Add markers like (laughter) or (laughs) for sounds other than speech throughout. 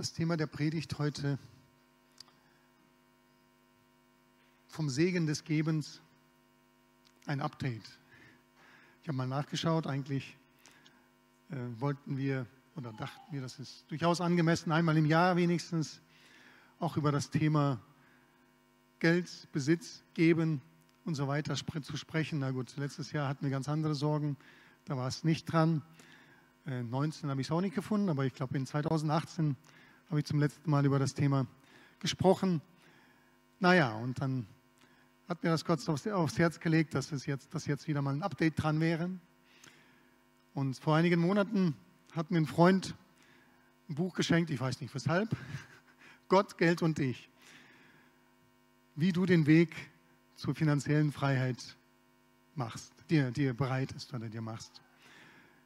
Das Thema der Predigt heute vom Segen des Gebens ein Update. Ich habe mal nachgeschaut, eigentlich äh, wollten wir oder dachten wir, das ist durchaus angemessen, einmal im Jahr wenigstens auch über das Thema Geld, Besitz, Geben und so weiter zu sprechen. Na gut, letztes Jahr hatten wir ganz andere Sorgen, da war es nicht dran. 19 äh, habe ich es auch nicht gefunden, aber ich glaube in 2018 habe ich zum letzten Mal über das Thema gesprochen. Naja, und dann hat mir das Gott aufs, aufs Herz gelegt, dass, es jetzt, dass jetzt wieder mal ein Update dran wäre. Und vor einigen Monaten hat mir ein Freund ein Buch geschenkt, ich weiß nicht weshalb, (laughs) Gott, Geld und ich. Wie du den Weg zur finanziellen Freiheit machst, dir, dir bereit ist oder dir machst.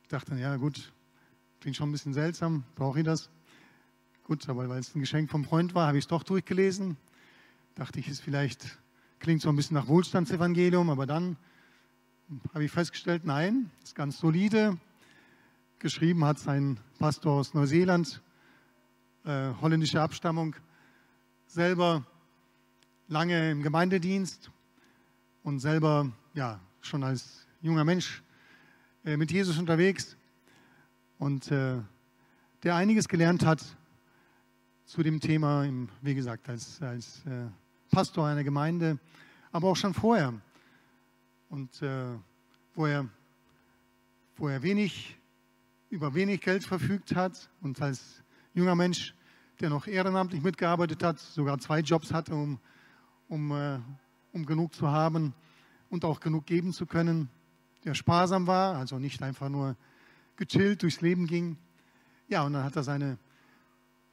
Ich dachte, ja gut, klingt schon ein bisschen seltsam, brauche ich das? Gut, aber weil es ein Geschenk vom Freund war, habe ich es doch durchgelesen. Dachte ich, ist vielleicht, klingt so ein bisschen nach Wohlstandsevangelium, aber dann habe ich festgestellt, nein, ist ganz solide. Geschrieben hat sein Pastor aus Neuseeland, äh, holländische Abstammung, selber lange im Gemeindedienst und selber ja, schon als junger Mensch äh, mit Jesus unterwegs und äh, der einiges gelernt hat zu dem Thema, wie gesagt, als, als äh, Pastor einer Gemeinde, aber auch schon vorher. Und äh, wo, er, wo er wenig, über wenig Geld verfügt hat und als junger Mensch, der noch ehrenamtlich mitgearbeitet hat, sogar zwei Jobs hatte, um, um, äh, um genug zu haben und auch genug geben zu können, der sparsam war, also nicht einfach nur gechillt durchs Leben ging. Ja, und dann hat er seine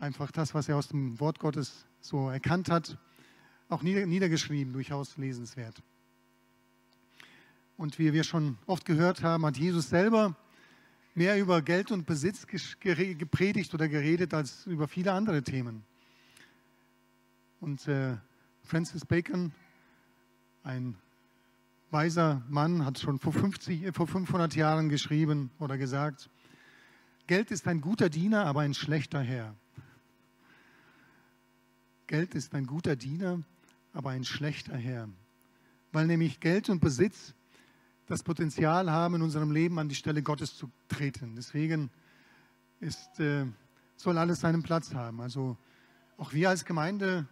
einfach das, was er aus dem Wort Gottes so erkannt hat, auch niedergeschrieben, durchaus lesenswert. Und wie wir schon oft gehört haben, hat Jesus selber mehr über Geld und Besitz gepredigt oder geredet als über viele andere Themen. Und äh, Francis Bacon, ein weiser Mann, hat schon vor, 50, vor 500 Jahren geschrieben oder gesagt, Geld ist ein guter Diener, aber ein schlechter Herr. Geld ist ein guter Diener, aber ein schlechter Herr. Weil nämlich Geld und Besitz das Potenzial haben, in unserem Leben an die Stelle Gottes zu treten. Deswegen ist, äh, soll alles seinen Platz haben. Also auch wir als Gemeinde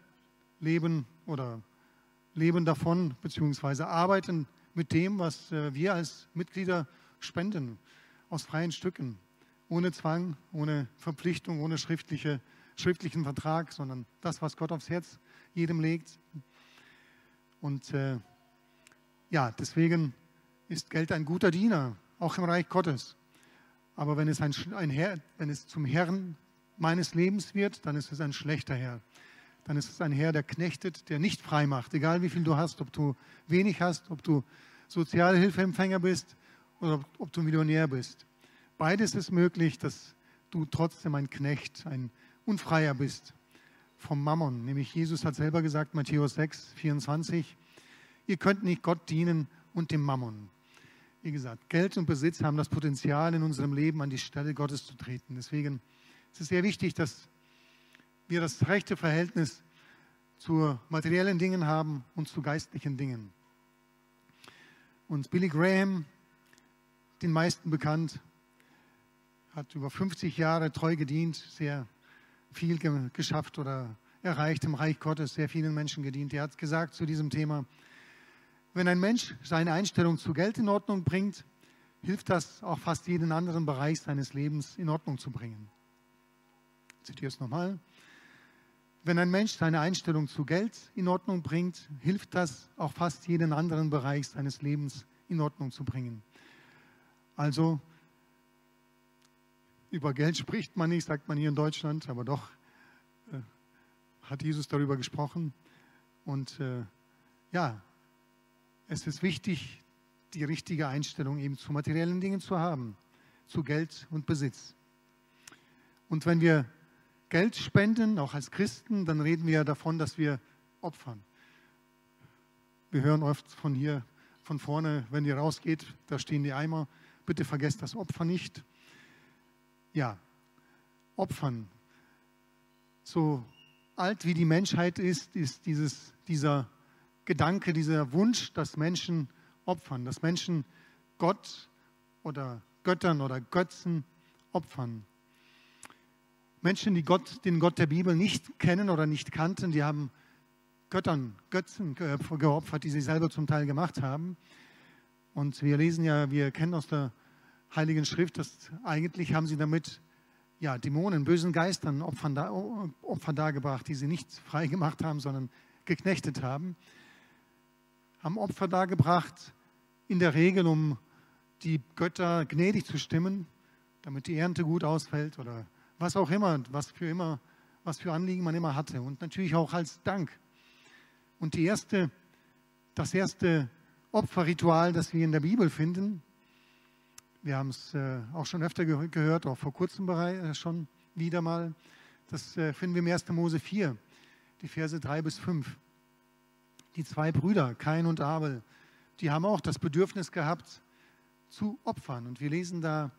leben oder leben davon, beziehungsweise arbeiten mit dem, was äh, wir als Mitglieder spenden, aus freien Stücken, ohne Zwang, ohne Verpflichtung, ohne schriftliche schriftlichen Vertrag, sondern das, was Gott aufs Herz jedem legt. Und äh, ja, deswegen ist Geld ein guter Diener, auch im Reich Gottes. Aber wenn es, ein, ein Herr, wenn es zum Herrn meines Lebens wird, dann ist es ein schlechter Herr. Dann ist es ein Herr, der knechtet, der nicht frei macht, egal wie viel du hast, ob du wenig hast, ob du Sozialhilfeempfänger bist oder ob, ob du Millionär bist. Beides ist möglich, dass du trotzdem ein Knecht, ein unfreier bist vom Mammon. Nämlich Jesus hat selber gesagt, Matthäus 6, 24, ihr könnt nicht Gott dienen und dem Mammon. Wie gesagt, Geld und Besitz haben das Potenzial, in unserem Leben an die Stelle Gottes zu treten. Deswegen ist es sehr wichtig, dass wir das rechte Verhältnis zu materiellen Dingen haben und zu geistlichen Dingen. Und Billy Graham, den meisten bekannt, hat über 50 Jahre treu gedient, sehr viel geschafft oder erreicht im Reich Gottes, sehr vielen Menschen gedient. Er hat gesagt zu diesem Thema, wenn ein Mensch seine Einstellung zu Geld in Ordnung bringt, hilft das auch fast jeden anderen Bereich seines Lebens in Ordnung zu bringen. Ich zitiere es nochmal. Wenn ein Mensch seine Einstellung zu Geld in Ordnung bringt, hilft das auch fast jeden anderen Bereich seines Lebens in Ordnung zu bringen. Also über Geld spricht man nicht, sagt man hier in Deutschland, aber doch äh, hat Jesus darüber gesprochen. Und äh, ja, es ist wichtig, die richtige Einstellung eben zu materiellen Dingen zu haben, zu Geld und Besitz. Und wenn wir Geld spenden, auch als Christen, dann reden wir davon, dass wir opfern. Wir hören oft von hier, von vorne, wenn ihr rausgeht, da stehen die Eimer. Bitte vergesst das Opfer nicht ja, opfern. so alt wie die Menschheit ist, ist dieses, dieser Gedanke, dieser Wunsch, dass Menschen opfern, dass Menschen Gott oder Göttern oder Götzen opfern. Menschen, die Gott, den Gott der Bibel nicht kennen oder nicht kannten, die haben Göttern, Götzen geopfert, die sie selber zum Teil gemacht haben. Und wir lesen ja, wir kennen aus der Heiligen Schrift, dass eigentlich haben sie damit ja, Dämonen, bösen Geistern Opfer, da, Opfer dargebracht, die sie nicht frei gemacht haben, sondern geknechtet haben. Haben Opfer dargebracht, in der Regel, um die Götter gnädig zu stimmen, damit die Ernte gut ausfällt oder was auch immer, was für immer, was für Anliegen man immer hatte. Und natürlich auch als Dank. Und die erste, das erste Opferritual, das wir in der Bibel finden, wir haben es äh, auch schon öfter ge gehört, auch vor kurzem äh, schon wieder mal. Das äh, finden wir im 1. Mose 4, die Verse 3 bis 5. Die zwei Brüder, Kain und Abel, die haben auch das Bedürfnis gehabt zu opfern. Und wir lesen da,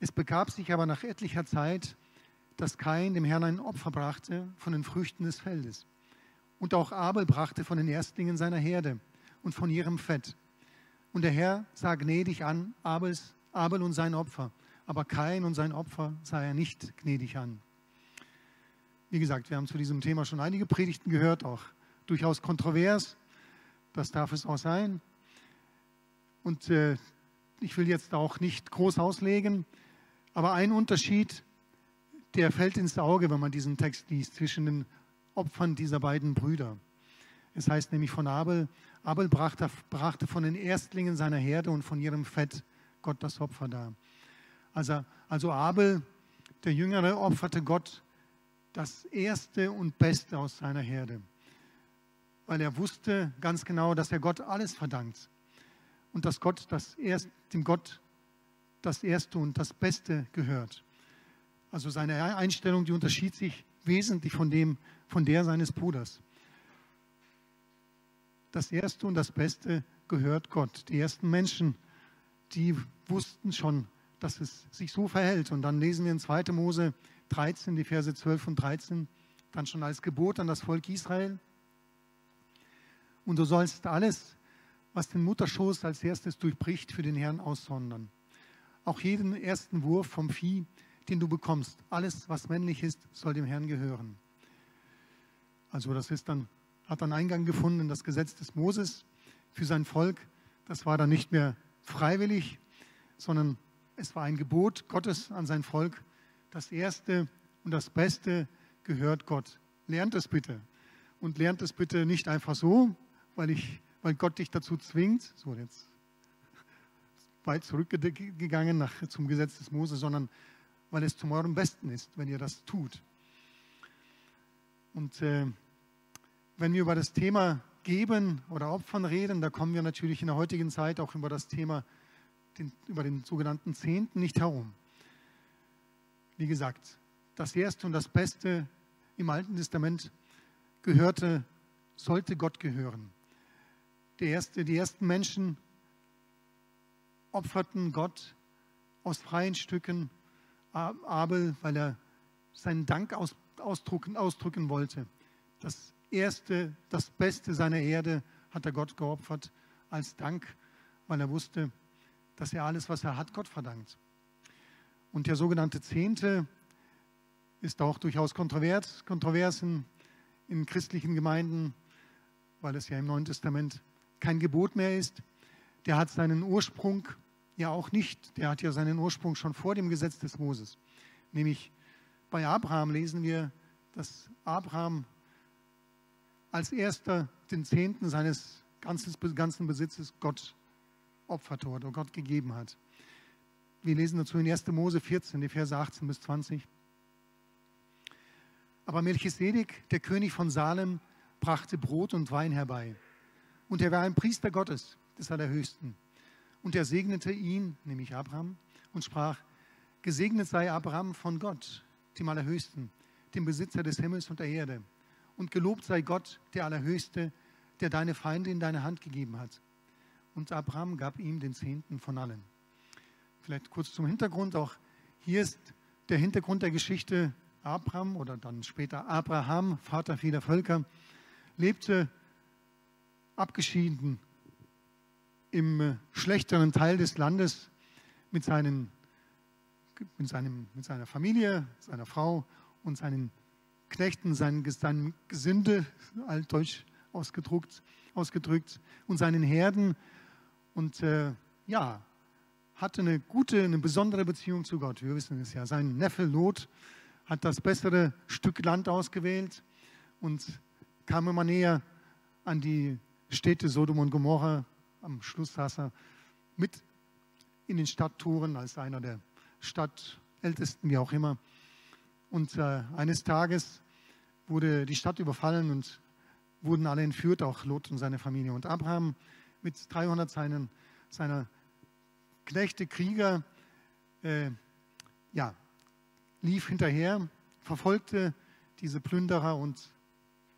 es begab sich aber nach etlicher Zeit, dass Kain dem Herrn ein Opfer brachte von den Früchten des Feldes. Und auch Abel brachte von den Erstlingen seiner Herde und von ihrem Fett. Und der Herr sah gnädig an Abels, Abel und sein Opfer, aber Kain und sein Opfer sah er nicht gnädig an. Wie gesagt, wir haben zu diesem Thema schon einige Predigten gehört, auch durchaus kontrovers. Das darf es auch sein. Und äh, ich will jetzt auch nicht groß auslegen, aber ein Unterschied, der fällt ins Auge, wenn man diesen Text liest, zwischen den Opfern dieser beiden Brüder. Es heißt nämlich von Abel, Abel brachte, brachte von den Erstlingen seiner Herde und von ihrem Fett Gott das Opfer dar. Also, also Abel, der Jüngere, opferte Gott das Erste und Beste aus seiner Herde, weil er wusste ganz genau, dass er Gott alles verdankt und dass Gott das Erst, dem Gott das Erste und das Beste gehört. Also seine Einstellung, die unterschied sich wesentlich von, dem, von der seines Bruders das Erste und das Beste gehört Gott. Die ersten Menschen, die wussten schon, dass es sich so verhält. Und dann lesen wir in 2. Mose 13, die Verse 12 und 13, dann schon als Gebot an das Volk Israel. Und du sollst alles, was den Mutterschoß als erstes durchbricht, für den Herrn aussondern. Auch jeden ersten Wurf vom Vieh, den du bekommst, alles, was männlich ist, soll dem Herrn gehören. Also das ist dann hat dann Eingang gefunden in das Gesetz des Moses für sein Volk. Das war dann nicht mehr freiwillig, sondern es war ein Gebot Gottes an sein Volk. Das Erste und das Beste gehört Gott. Lernt es bitte. Und lernt es bitte nicht einfach so, weil, ich, weil Gott dich dazu zwingt, so jetzt weit zurückgegangen nach, zum Gesetz des Moses, sondern weil es zum eurem Besten ist, wenn ihr das tut. Und äh, wenn wir über das Thema Geben oder Opfern reden, da kommen wir natürlich in der heutigen Zeit auch über das Thema, den, über den sogenannten Zehnten nicht herum. Wie gesagt, das Erste und das Beste im Alten Testament gehörte, sollte Gott gehören. Die, erste, die ersten Menschen opferten Gott aus freien Stücken Abel, weil er seinen Dank aus, ausdrücken, ausdrücken wollte. Das Erste, das Beste seiner Erde hat er Gott geopfert als Dank, weil er wusste, dass er alles, was er hat, Gott verdankt. Und der sogenannte Zehnte ist auch durchaus kontrovers, kontrovers in, in christlichen Gemeinden, weil es ja im Neuen Testament kein Gebot mehr ist. Der hat seinen Ursprung ja auch nicht. Der hat ja seinen Ursprung schon vor dem Gesetz des Moses. Nämlich bei Abraham lesen wir, dass Abraham als erster den Zehnten seines ganzen Besitzes Gott opferte oder Gott gegeben hat. Wir lesen dazu in 1. Mose 14, die Verse 18 bis 20. Aber Melchisedek, der König von Salem, brachte Brot und Wein herbei. Und er war ein Priester Gottes, des Allerhöchsten. Und er segnete ihn, nämlich Abraham, und sprach, Gesegnet sei Abraham von Gott, dem Allerhöchsten, dem Besitzer des Himmels und der Erde und gelobt sei Gott, der Allerhöchste, der deine Feinde in deine Hand gegeben hat. Und Abraham gab ihm den Zehnten von allen. Vielleicht kurz zum Hintergrund. Auch hier ist der Hintergrund der Geschichte Abraham oder dann später Abraham, Vater vieler Völker, lebte abgeschieden im schlechteren Teil des Landes mit, seinen, mit, seinem, mit seiner Familie, seiner Frau und seinen Knechten, seinem, seinem Gesinde, altdeutsch ausgedrückt, ausgedrückt, und seinen Herden. Und äh, ja, hatte eine gute, eine besondere Beziehung zu Gott. Wir wissen es ja. Sein Neffe Lot hat das bessere Stück Land ausgewählt und kam immer näher an die Städte Sodom und Gomorra. Am Schluss saß er mit in den Stadttoren als einer der Stadtältesten, wie auch immer. Und äh, eines Tages wurde die Stadt überfallen und wurden alle entführt, auch Lot und seine Familie. Und Abraham mit 300 seinen, seiner Knechte, Krieger, äh, ja, lief hinterher, verfolgte diese Plünderer und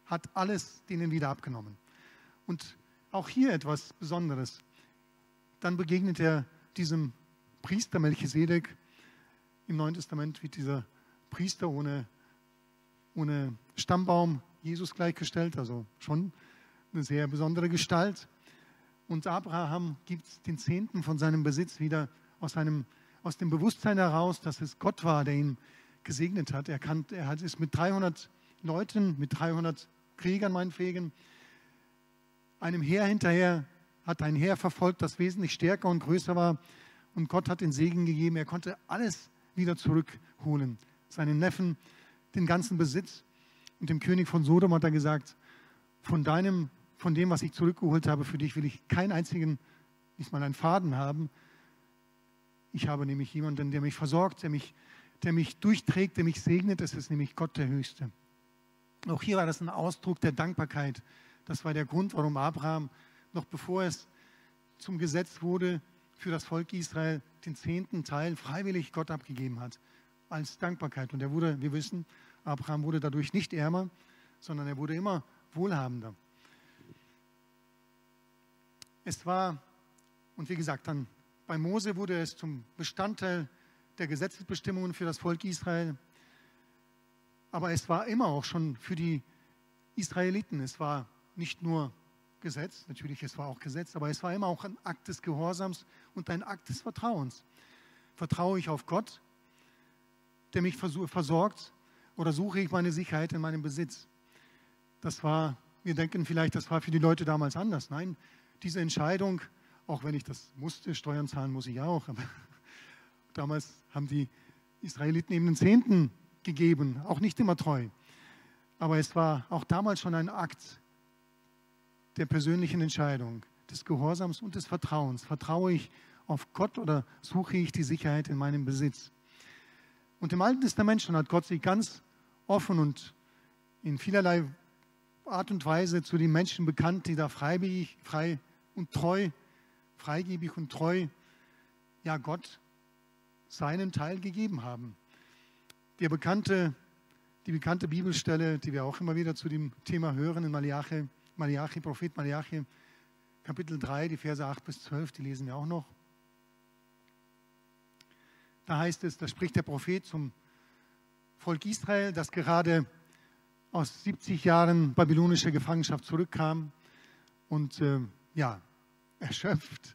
hat alles denen wieder abgenommen. Und auch hier etwas Besonderes. Dann begegnet er diesem Priester Melchisedek. Im Neuen Testament wird dieser Priester ohne, ohne Stammbaum Jesus gleichgestellt, also schon eine sehr besondere Gestalt. Und Abraham gibt den Zehnten von seinem Besitz wieder aus, seinem, aus dem Bewusstsein heraus, dass es Gott war, der ihn gesegnet hat. Er, kann, er hat es mit 300 Leuten, mit 300 Kriegern meinetwegen, einem Heer hinterher, hat ein Heer verfolgt, das wesentlich stärker und größer war. Und Gott hat den Segen gegeben. Er konnte alles wieder zurückholen. Seinen Neffen, den ganzen Besitz. Und dem König von Sodom hat er gesagt, von deinem von dem, was ich zurückgeholt habe, für dich will ich keinen einzigen, nicht mal einen Faden haben. Ich habe nämlich jemanden, der mich versorgt, der mich, der mich durchträgt, der mich segnet. Es ist nämlich Gott der Höchste. Auch hier war das ein Ausdruck der Dankbarkeit. Das war der Grund, warum Abraham, noch bevor es zum Gesetz wurde, für das Volk Israel den zehnten Teil freiwillig Gott abgegeben hat, als Dankbarkeit. Und er wurde, wir wissen, Abraham wurde dadurch nicht ärmer, sondern er wurde immer wohlhabender. Es war, und wie gesagt, dann bei Mose wurde es zum Bestandteil der Gesetzesbestimmungen für das Volk Israel. Aber es war immer auch schon für die Israeliten, es war nicht nur Gesetz, natürlich es war auch Gesetz, aber es war immer auch ein Akt des Gehorsams und ein Akt des Vertrauens. Vertraue ich auf Gott, der mich versorgt, oder suche ich meine Sicherheit in meinem Besitz? Das war, wir denken vielleicht, das war für die Leute damals anders. Nein, diese Entscheidung, auch wenn ich das musste, Steuern zahlen muss ich auch, aber (laughs) damals haben die Israeliten eben den Zehnten gegeben, auch nicht immer treu. Aber es war auch damals schon ein Akt der persönlichen Entscheidung, des Gehorsams und des Vertrauens. Vertraue ich auf Gott oder suche ich die Sicherheit in meinem Besitz? Und im Alten Testament schon hat Gott sich ganz offen und in vielerlei Art und Weise zu den Menschen bekannt, die da freiwillig, frei und treu, freigebig und treu, ja Gott seinen Teil gegeben haben. Der bekannte, die bekannte Bibelstelle, die wir auch immer wieder zu dem Thema hören in Malachi, Malachi, Prophet Malachi, Kapitel 3, die Verse 8 bis 12, die lesen wir auch noch. Da heißt es, da spricht der Prophet zum Volk Israel, das gerade aus 70 Jahren babylonischer Gefangenschaft zurückkam und äh, ja, erschöpft,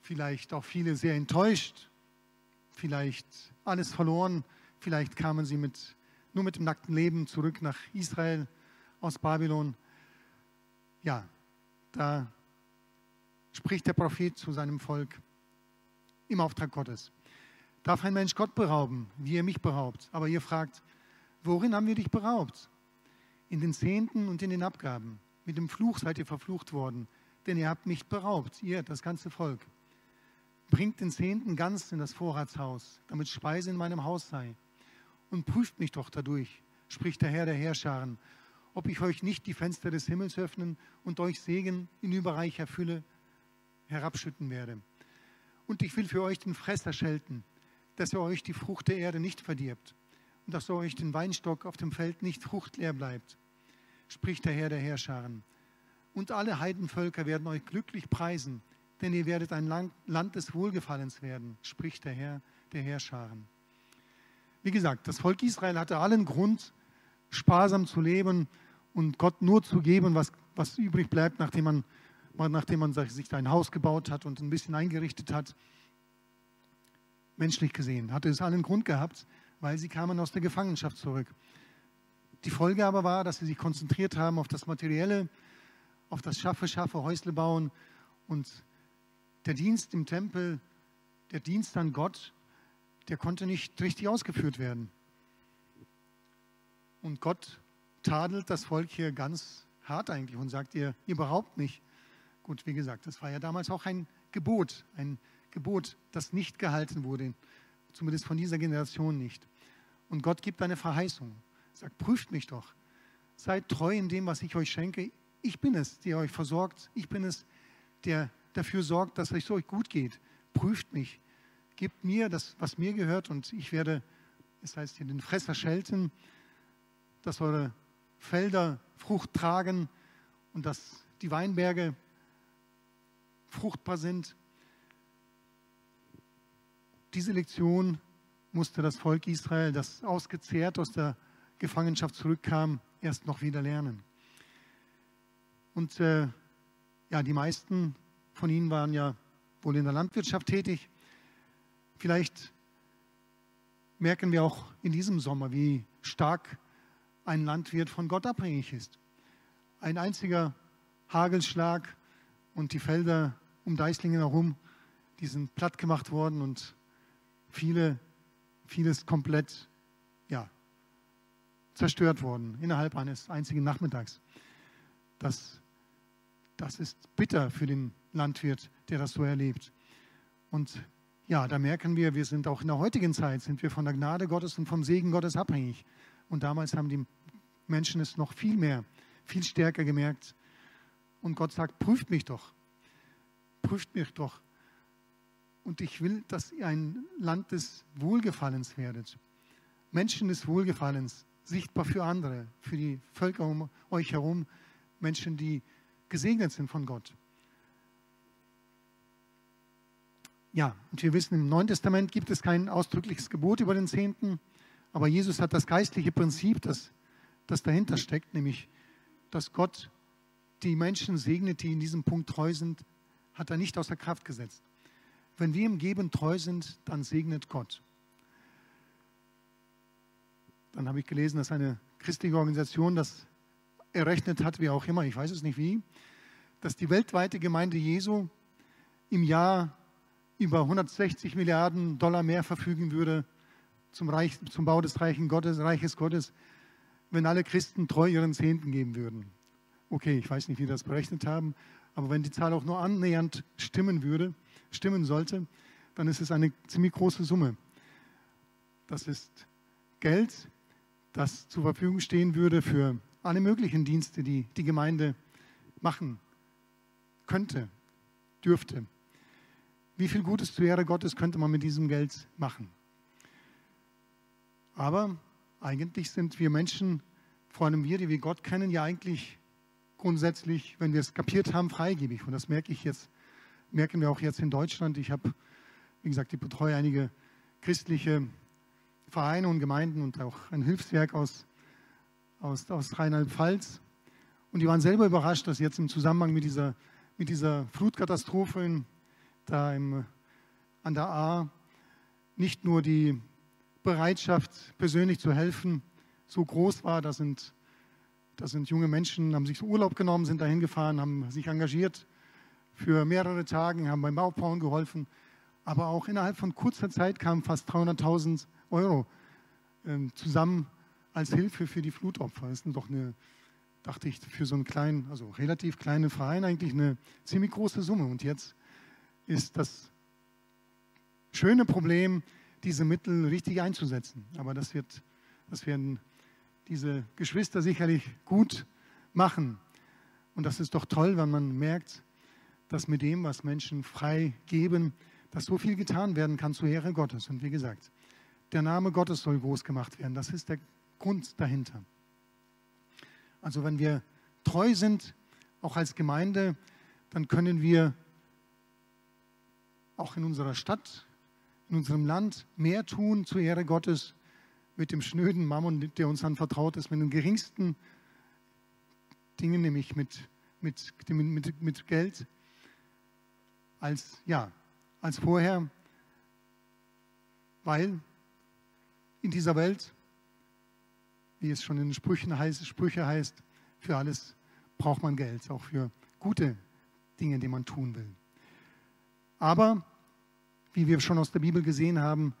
vielleicht auch viele sehr enttäuscht, vielleicht alles verloren, vielleicht kamen sie mit, nur mit dem nackten Leben zurück nach Israel aus Babylon. Ja, da spricht der Prophet zu seinem Volk im Auftrag Gottes. Darf ein Mensch Gott berauben, wie er mich beraubt? Aber ihr fragt, worin haben wir dich beraubt? In den Zehnten und in den Abgaben. Mit dem Fluch seid ihr verflucht worden, denn ihr habt mich beraubt, ihr, das ganze Volk. Bringt den Zehnten ganz in das Vorratshaus, damit Speise in meinem Haus sei. Und prüft mich doch dadurch, spricht der Herr der Herrscharen, ob ich euch nicht die Fenster des Himmels öffnen und euch Segen in überreicher Fülle herabschütten werde. Und ich will für euch den Fresser schelten, dass er euch die Frucht der Erde nicht verdirbt und dass euch den Weinstock auf dem Feld nicht fruchtleer bleibt spricht der Herr der Herrscharen. Und alle Heidenvölker werden euch glücklich preisen, denn ihr werdet ein Land des Wohlgefallens werden, spricht der Herr der Herrscharen. wie gesagt, das Volk Israel hatte allen Grund, sparsam zu leben und Gott nur zu geben, was, was übrig bleibt, nachdem man, nachdem man sich ein Haus gebaut hat und ein bisschen eingerichtet hat. Menschlich gesehen hatte es allen Grund gehabt, weil sie kamen aus der Gefangenschaft zurück. Die Folge aber war, dass sie sich konzentriert haben auf das Materielle, auf das Schaffe, Schaffe, Häusle bauen und der Dienst im Tempel, der Dienst an Gott, der konnte nicht richtig ausgeführt werden. Und Gott tadelt das Volk hier ganz hart eigentlich und sagt ihr überhaupt nicht. Gut, wie gesagt, das war ja damals auch ein Gebot, ein Gebot, das nicht gehalten wurde, zumindest von dieser Generation nicht. Und Gott gibt eine Verheißung, sagt, prüft mich doch, seid treu in dem, was ich euch schenke. Ich bin es, der euch versorgt. Ich bin es, der dafür sorgt, dass es euch gut geht. Prüft mich, gebt mir das, was mir gehört und ich werde, es heißt hier, den Fresser schelten, dass eure Felder Frucht tragen und dass die Weinberge fruchtbar sind. Diese Lektion musste das Volk Israel, das ausgezehrt aus der Gefangenschaft zurückkam, erst noch wieder lernen. Und äh, ja, die meisten von ihnen waren ja wohl in der Landwirtschaft tätig. Vielleicht merken wir auch in diesem Sommer, wie stark ein Landwirt von Gott abhängig ist. Ein einziger Hagelschlag und die Felder um Deislingen herum, die sind platt gemacht worden und viele, vieles komplett ja, zerstört worden innerhalb eines einzigen Nachmittags. Das, das ist bitter für den Landwirt, der das so erlebt. Und ja, da merken wir, wir sind auch in der heutigen Zeit, sind wir von der Gnade Gottes und vom Segen Gottes abhängig. Und damals haben die Menschen es noch viel mehr, viel stärker gemerkt. Und Gott sagt, prüft mich doch, prüft mich doch. Und ich will, dass ihr ein Land des Wohlgefallens werdet. Menschen des Wohlgefallens, sichtbar für andere, für die Völker um euch herum, Menschen, die gesegnet sind von Gott. Ja, und wir wissen, im Neuen Testament gibt es kein ausdrückliches Gebot über den Zehnten, aber Jesus hat das geistliche Prinzip, das, das dahinter steckt, nämlich, dass Gott die Menschen segnet, die in diesem Punkt treu sind, hat er nicht außer Kraft gesetzt. Wenn wir im Geben treu sind, dann segnet Gott. Dann habe ich gelesen, dass eine christliche Organisation das errechnet hat, wie auch immer, ich weiß es nicht wie, dass die weltweite Gemeinde Jesu im Jahr über 160 Milliarden Dollar mehr verfügen würde zum, Reich, zum Bau des Gottes, Reiches Gottes, wenn alle Christen treu ihren Zehnten geben würden. Okay, ich weiß nicht, wie die das berechnet haben, aber wenn die Zahl auch nur annähernd stimmen würde, stimmen sollte, dann ist es eine ziemlich große Summe. Das ist Geld, das zur Verfügung stehen würde für alle möglichen Dienste, die die Gemeinde machen könnte, dürfte. Wie viel Gutes zur Ehre Gottes könnte man mit diesem Geld machen? Aber eigentlich sind wir Menschen, vor allem wir, die wir Gott kennen, ja eigentlich grundsätzlich, wenn wir es kapiert haben, freigebig. Und das merke ich jetzt, merken wir auch jetzt in Deutschland. Ich habe, wie gesagt, ich betreue einige christliche Vereine und Gemeinden und auch ein Hilfswerk aus, aus, aus Rheinland-Pfalz. Und die waren selber überrascht, dass jetzt im Zusammenhang mit dieser, mit dieser Flutkatastrophe in da im, an der A nicht nur die Bereitschaft, persönlich zu helfen, so groß war. Da sind, da sind junge Menschen, haben sich Urlaub genommen, sind dahin gefahren, haben sich engagiert für mehrere Tage, haben beim Aufbauen geholfen. Aber auch innerhalb von kurzer Zeit kamen fast 300.000 Euro äh, zusammen als Hilfe für die Flutopfer. Das ist doch eine, dachte ich, für so einen kleinen, also relativ kleinen Verein eigentlich eine ziemlich große Summe. Und jetzt ist das schöne Problem, diese Mittel richtig einzusetzen. Aber das, wird, das werden diese Geschwister sicherlich gut machen. Und das ist doch toll, wenn man merkt, dass mit dem, was Menschen frei geben, dass so viel getan werden kann zur Ehre Gottes. Und wie gesagt, der Name Gottes soll groß gemacht werden. Das ist der Grund dahinter. Also wenn wir treu sind, auch als Gemeinde, dann können wir auch in unserer Stadt, in unserem Land mehr tun zur Ehre Gottes, mit dem schnöden Mammon, der uns anvertraut ist, mit den geringsten Dingen, nämlich mit, mit, mit, mit Geld, als, ja, als vorher, weil in dieser Welt, wie es schon in den Sprüchen heißt, Sprüche heißt, für alles braucht man Geld, auch für gute Dinge, die man tun will. Aber, wie wir schon aus der Bibel gesehen haben,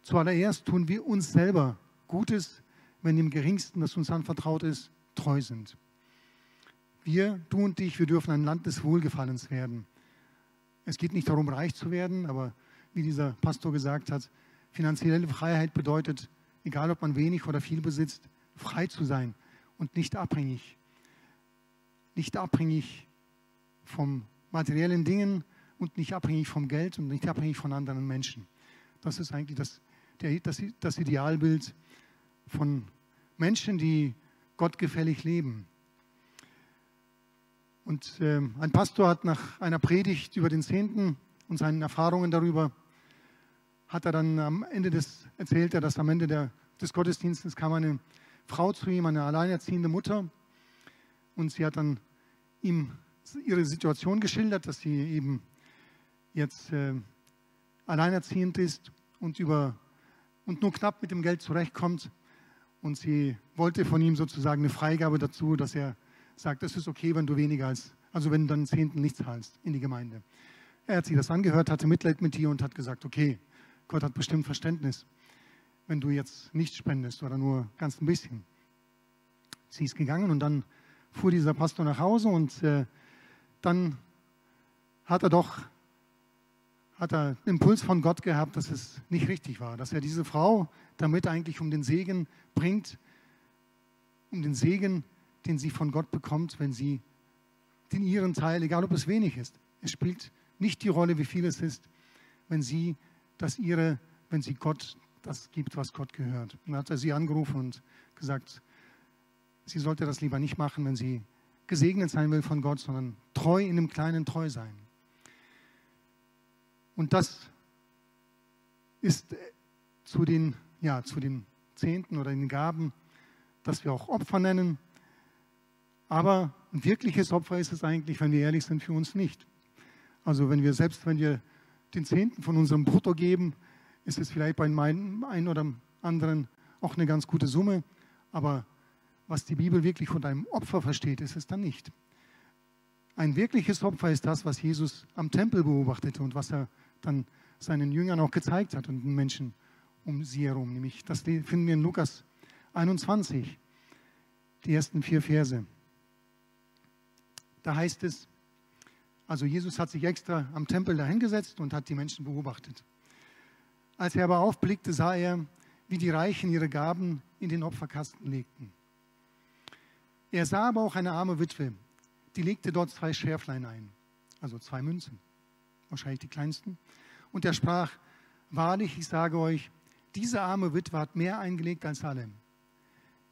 zuallererst tun wir uns selber Gutes, wenn im geringsten, das uns anvertraut ist, treu sind. Wir, du und ich, wir dürfen ein Land des Wohlgefallens werden. Es geht nicht darum, reich zu werden, aber wie dieser Pastor gesagt hat, finanzielle Freiheit bedeutet, egal ob man wenig oder viel besitzt, frei zu sein und nicht abhängig. Nicht abhängig von materiellen Dingen und nicht abhängig vom Geld und nicht abhängig von anderen Menschen. Das ist eigentlich das, der, das, das Idealbild von Menschen, die gottgefällig leben. Und äh, ein Pastor hat nach einer Predigt über den Zehnten und seinen Erfahrungen darüber, hat er dann am Ende des, erzählt er, dass am Ende der, des Gottesdienstes kam eine Frau zu ihm, eine alleinerziehende Mutter, und sie hat dann ihm ihre Situation geschildert, dass sie eben jetzt äh, alleinerziehend ist und, über, und nur knapp mit dem Geld zurechtkommt. Und sie wollte von ihm sozusagen eine Freigabe dazu, dass er sagt, es ist okay, wenn du weniger als, also wenn du dann Zehnten nichts zahlst in die Gemeinde. Er hat sich das angehört, hatte Mitleid mit dir und hat gesagt, okay, Gott hat bestimmt Verständnis, wenn du jetzt nichts spendest oder nur ganz ein bisschen. Sie ist gegangen und dann fuhr dieser Pastor nach Hause und äh, dann hat er doch hat er den Impuls von Gott gehabt, dass es nicht richtig war, dass er diese Frau damit eigentlich um den Segen bringt, um den Segen den sie von Gott bekommt, wenn sie den ihren Teil, egal ob es wenig ist, es spielt nicht die Rolle, wie viel es ist, wenn sie das ihre, wenn sie Gott das gibt, was Gott gehört. Und dann hat er sie angerufen und gesagt, sie sollte das lieber nicht machen, wenn sie gesegnet sein will von Gott, sondern treu in dem Kleinen treu sein. Und das ist zu den, ja, zu den Zehnten oder den Gaben, dass wir auch Opfer nennen, aber ein wirkliches Opfer ist es eigentlich, wenn wir ehrlich sind, für uns nicht. Also wenn wir selbst, wenn wir den Zehnten von unserem Brutto geben, ist es vielleicht bei einem oder anderen auch eine ganz gute Summe. Aber was die Bibel wirklich von einem Opfer versteht, ist es dann nicht. Ein wirkliches Opfer ist das, was Jesus am Tempel beobachtete und was er dann seinen Jüngern auch gezeigt hat und den Menschen um sie herum. Nämlich, das finden wir in Lukas 21, die ersten vier Verse. Da heißt es, also Jesus hat sich extra am Tempel dahingesetzt und hat die Menschen beobachtet. Als er aber aufblickte, sah er, wie die Reichen ihre Gaben in den Opferkasten legten. Er sah aber auch eine arme Witwe, die legte dort zwei Schärflein ein, also zwei Münzen, wahrscheinlich die kleinsten. Und er sprach, wahrlich, ich sage euch, diese arme Witwe hat mehr eingelegt als alle.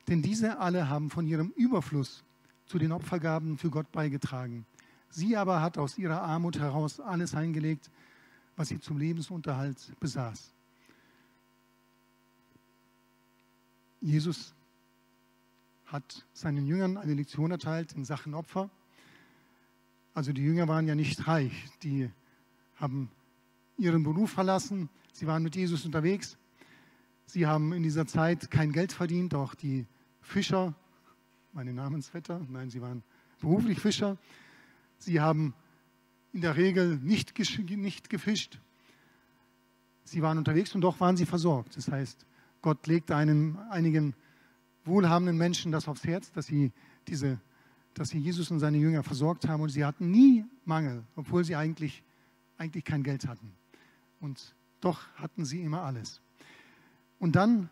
Denn diese alle haben von ihrem Überfluss zu den Opfergaben für Gott beigetragen. Sie aber hat aus ihrer Armut heraus alles eingelegt, was sie zum Lebensunterhalt besaß. Jesus hat seinen Jüngern eine Lektion erteilt in Sachen Opfer. Also die Jünger waren ja nicht reich, die haben ihren Beruf verlassen, sie waren mit Jesus unterwegs, sie haben in dieser Zeit kein Geld verdient, auch die Fischer meine Namensvetter. Nein, sie waren beruflich Fischer. Sie haben in der Regel nicht, nicht gefischt. Sie waren unterwegs und doch waren sie versorgt. Das heißt, Gott legte einem, einigen wohlhabenden Menschen das aufs Herz, dass sie, diese, dass sie Jesus und seine Jünger versorgt haben und sie hatten nie Mangel, obwohl sie eigentlich, eigentlich kein Geld hatten. Und doch hatten sie immer alles. Und dann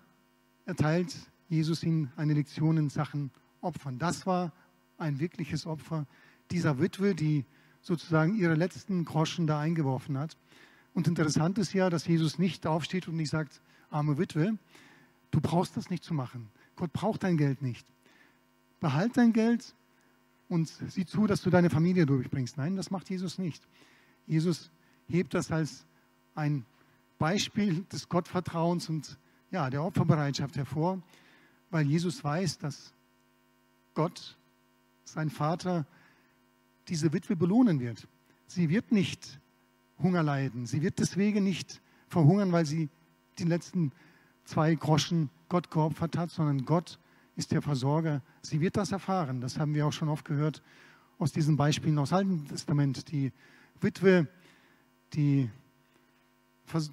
erteilt Jesus ihnen eine Lektion in Sachen opfern. Das war ein wirkliches Opfer dieser Witwe, die sozusagen ihre letzten Groschen da eingeworfen hat. Und interessant ist ja, dass Jesus nicht aufsteht und nicht sagt, arme Witwe, du brauchst das nicht zu machen. Gott braucht dein Geld nicht. Behalt dein Geld und sieh zu, dass du deine Familie durchbringst. Nein, das macht Jesus nicht. Jesus hebt das als ein Beispiel des Gottvertrauens und ja, der Opferbereitschaft hervor, weil Jesus weiß, dass Gott, sein Vater, diese Witwe belohnen wird. Sie wird nicht Hunger leiden. Sie wird deswegen nicht verhungern, weil sie die letzten zwei Groschen Gott geopfert hat, sondern Gott ist der Versorger. Sie wird das erfahren. Das haben wir auch schon oft gehört aus diesen Beispielen aus dem Alten Testament. Die Witwe, die,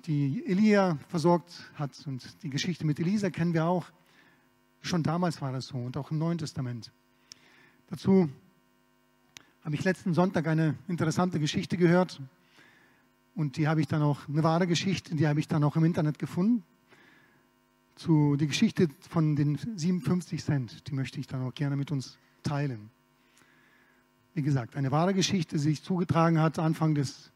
die Elia versorgt hat und die Geschichte mit Elisa kennen wir auch. Schon damals war das so und auch im Neuen Testament. Dazu habe ich letzten Sonntag eine interessante Geschichte gehört und die habe ich dann auch, eine wahre Geschichte, die habe ich dann auch im Internet gefunden. Zu die Geschichte von den 57 Cent, die möchte ich dann auch gerne mit uns teilen. Wie gesagt, eine wahre Geschichte, die sich zugetragen hat Anfang des,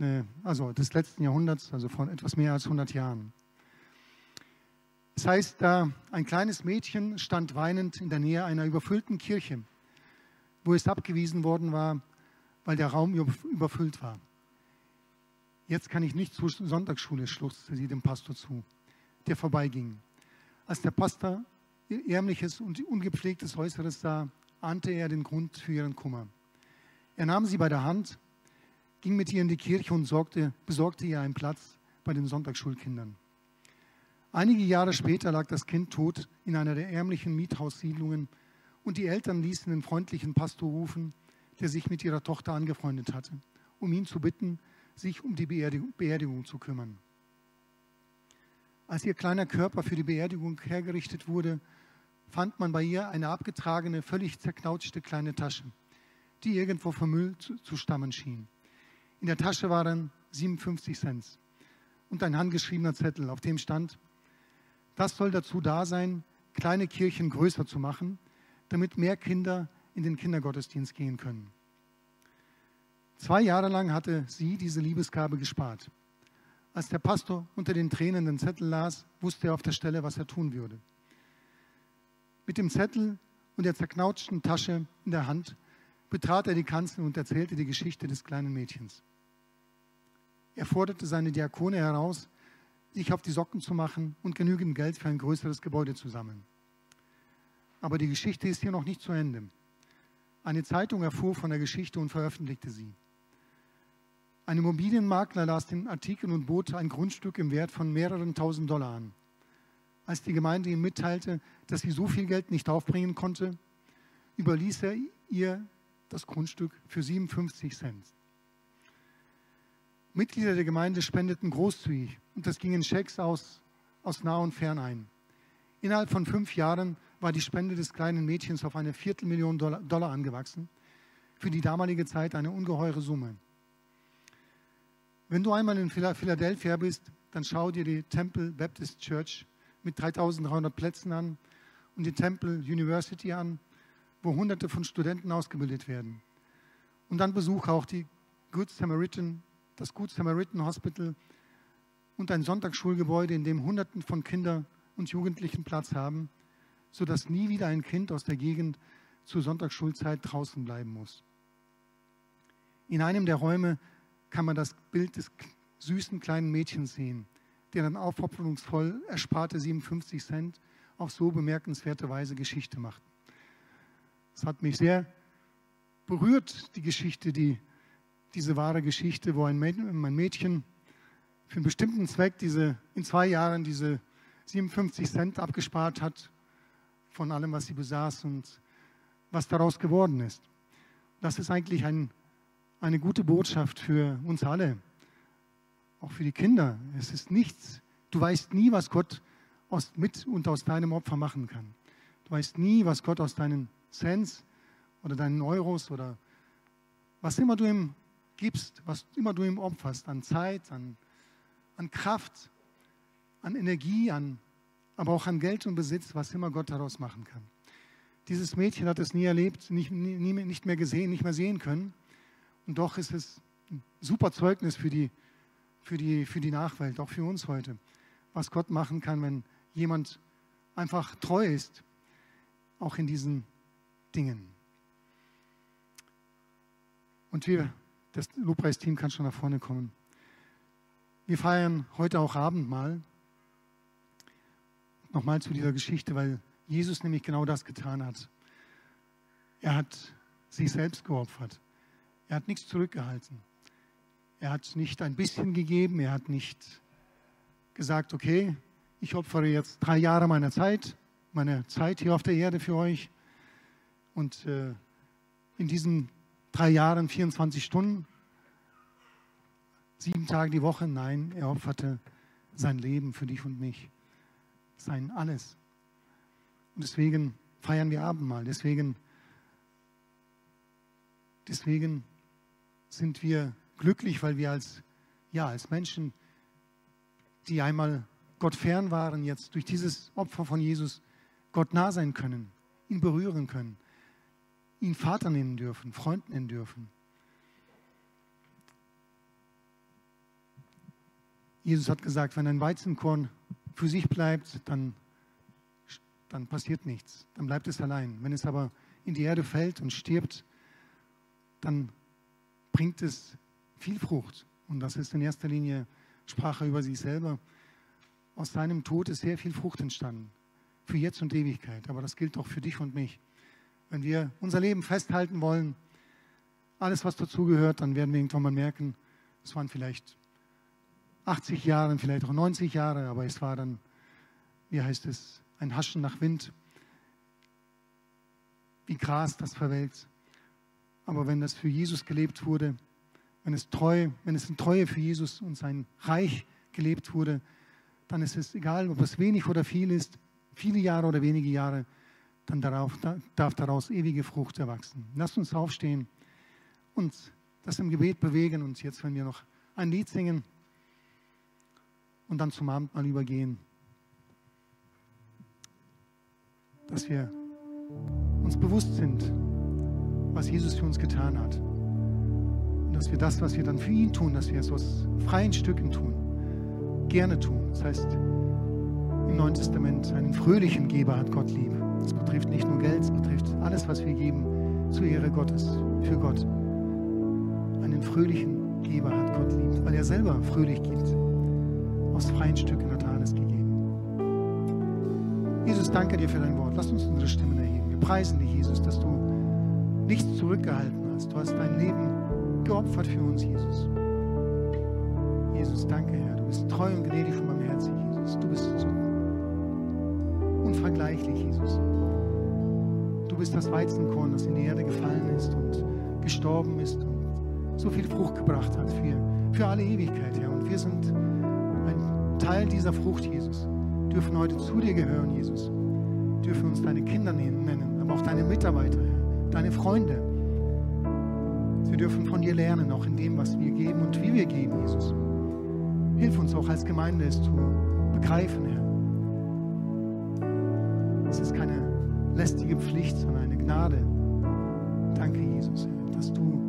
äh, also des letzten Jahrhunderts, also von etwas mehr als 100 Jahren. Das heißt, da ein kleines Mädchen stand weinend in der Nähe einer überfüllten Kirche wo es abgewiesen worden war, weil der Raum überfüllt war. Jetzt kann ich nicht zur Sonntagsschule, schluchzte sie dem Pastor zu, der vorbeiging. Als der Pastor ihr ärmliches und ungepflegtes Äußeres sah, ahnte er den Grund für ihren Kummer. Er nahm sie bei der Hand, ging mit ihr in die Kirche und sorgte, besorgte ihr einen Platz bei den Sonntagsschulkindern. Einige Jahre später lag das Kind tot in einer der ärmlichen Miethaussiedlungen und die Eltern ließen den freundlichen Pastor rufen, der sich mit ihrer Tochter angefreundet hatte, um ihn zu bitten, sich um die Beerdigung zu kümmern. Als ihr kleiner Körper für die Beerdigung hergerichtet wurde, fand man bei ihr eine abgetragene, völlig zerknautschte kleine Tasche, die irgendwo vom Müll zu, zu stammen schien. In der Tasche waren 57 Cent und ein handgeschriebener Zettel, auf dem stand, das soll dazu da sein, kleine Kirchen größer zu machen damit mehr Kinder in den Kindergottesdienst gehen können. Zwei Jahre lang hatte sie diese Liebesgabe gespart. Als der Pastor unter den Tränen den Zettel las, wusste er auf der Stelle, was er tun würde. Mit dem Zettel und der zerknautschten Tasche in der Hand betrat er die Kanzel und erzählte die Geschichte des kleinen Mädchens. Er forderte seine Diakone heraus, sich auf die Socken zu machen und genügend Geld für ein größeres Gebäude zu sammeln. Aber die Geschichte ist hier noch nicht zu Ende. Eine Zeitung erfuhr von der Geschichte und veröffentlichte sie. Ein Immobilienmakler las den Artikel und bot ein Grundstück im Wert von mehreren tausend Dollar an. Als die Gemeinde ihm mitteilte, dass sie so viel Geld nicht aufbringen konnte, überließ er ihr das Grundstück für 57 Cent. Mitglieder der Gemeinde spendeten großzügig und das ging in Schecks aus, aus nah und fern ein. Innerhalb von fünf Jahren war die Spende des kleinen Mädchens auf eine Viertelmillion Dollar, Dollar angewachsen. Für die damalige Zeit eine ungeheure Summe. Wenn du einmal in Philadelphia bist, dann schau dir die Temple Baptist Church mit 3300 Plätzen an und die Temple University an, wo Hunderte von Studenten ausgebildet werden. Und dann besuche auch die Good Samaritan, das Good Samaritan Hospital und ein Sonntagsschulgebäude, in dem Hunderten von Kindern und Jugendlichen Platz haben sodass nie wieder ein Kind aus der Gegend zur Sonntagsschulzeit draußen bleiben muss. In einem der Räume kann man das Bild des süßen kleinen Mädchens sehen, der dann aufopferungsvoll ersparte 57 Cent auf so bemerkenswerte Weise Geschichte macht. Es hat mich sehr berührt, die Geschichte, die, diese wahre Geschichte, wo ein Mädchen für einen bestimmten Zweck diese, in zwei Jahren diese 57 Cent abgespart hat von allem, was sie besaß und was daraus geworden ist. Das ist eigentlich ein, eine gute Botschaft für uns alle, auch für die Kinder. Es ist nichts. Du weißt nie, was Gott aus, mit und aus deinem Opfer machen kann. Du weißt nie, was Gott aus deinen Cents oder deinen Euros oder was immer du ihm gibst, was immer du ihm opferst, an Zeit, an, an Kraft, an Energie, an aber auch an Geld und Besitz, was immer Gott daraus machen kann. Dieses Mädchen hat es nie erlebt, nicht, nie, nicht mehr gesehen, nicht mehr sehen können. Und doch ist es ein super Zeugnis für die, für, die, für die Nachwelt, auch für uns heute, was Gott machen kann, wenn jemand einfach treu ist, auch in diesen Dingen. Und wir, das Lobpreisteam kann schon nach vorne kommen. Wir feiern heute auch Abendmahl. nochmal zu dieser Geschichte, weil Jesus nämlich genau das getan hat. Er hat sich selbst geopfert. Er hat nichts zurückgehalten. Er hat nicht ein bisschen gegeben, er hat nicht gesagt, okay, ich opfere jetzt drei Jahre meiner Zeit, meine Zeit hier auf der Erde für euch. Und äh, in diesen drei Jahren 24 Stunden, sieben Tage die Woche, nein, er opferte sein Leben für dich und mich, sein alles. Und deswegen feiern wir Abendmahl, deswegen, deswegen sind wir glücklich, weil wir als, ja, als Menschen, die einmal Gott fern waren, jetzt durch dieses Opfer von Jesus Gott nah sein können, ihn berühren können, ihn Vater nennen dürfen, Freund nennen dürfen. Jesus hat gesagt, wenn ein Weizenkorn für sich bleibt, dann, dann passiert nichts, dann bleibt es allein. Wenn es aber in die Erde fällt und stirbt, dann bringt es viel Frucht. Und das ist in erster Linie Sprache über sich selber. Aus seinem Tod ist sehr viel Frucht entstanden. Für jetzt und Ewigkeit. Aber das gilt auch für dich und mich. Wenn wir unser Leben festhalten wollen, alles, was dazugehört, dann werden wir irgendwann mal merken, es waren vielleicht 80 Jahre, vielleicht auch 90 Jahre, aber es war dann, wie heißt es, ein Haschen nach Wind, wie Gras, das verwelkt. Aber wenn das für Jesus gelebt wurde, wenn es, treu, wenn es in Treue für Jesus und sein Reich gelebt wurde, dann ist es egal, ob es wenig oder viel ist, viele Jahre oder wenige Jahre, dann darauf, darf daraus ewige Frucht erwachsen. Lasst uns aufstehen und das im Gebet bewegen und jetzt, wenn wir noch ein Lied singen und dann zum Abendmahl übergehen, dass wir uns bewusst sind, was Jesus für uns getan hat dass wir das, was wir dann für ihn tun, dass wir es aus freien Stücken tun, gerne tun. Das heißt, im Neuen Testament einen fröhlichen Geber hat Gott lieb. Das betrifft nicht nur Geld, es betrifft alles, was wir geben, zur Ehre Gottes, für Gott. Einen fröhlichen Geber hat Gott lieb, weil er selber fröhlich gibt. Aus freien Stücken hat alles gegeben. Jesus, danke dir für dein Wort. Lass uns unsere Stimmen erheben. Wir preisen dich, Jesus, dass du nichts zurückgehalten hast. Du hast dein Leben geopfert für uns, Jesus. Jesus, danke, Herr. Du bist treu und gnädig und barmherzig, Jesus. Du bist so unvergleichlich, Jesus. Du bist das Weizenkorn, das in die Erde gefallen ist und gestorben ist und so viel Frucht gebracht hat für, für alle Ewigkeit, Herr. Und wir sind Teil dieser Frucht, Jesus. Dürfen heute zu dir gehören, Jesus. Dürfen uns deine Kinder nennen, aber auch deine Mitarbeiter. Deine Freunde. Wir dürfen von dir lernen, auch in dem, was wir geben und wie wir geben, Jesus. Hilf uns auch als Gemeinde, es zu begreifen, Herr. Es ist keine lästige Pflicht, sondern eine Gnade. Danke, Jesus, dass du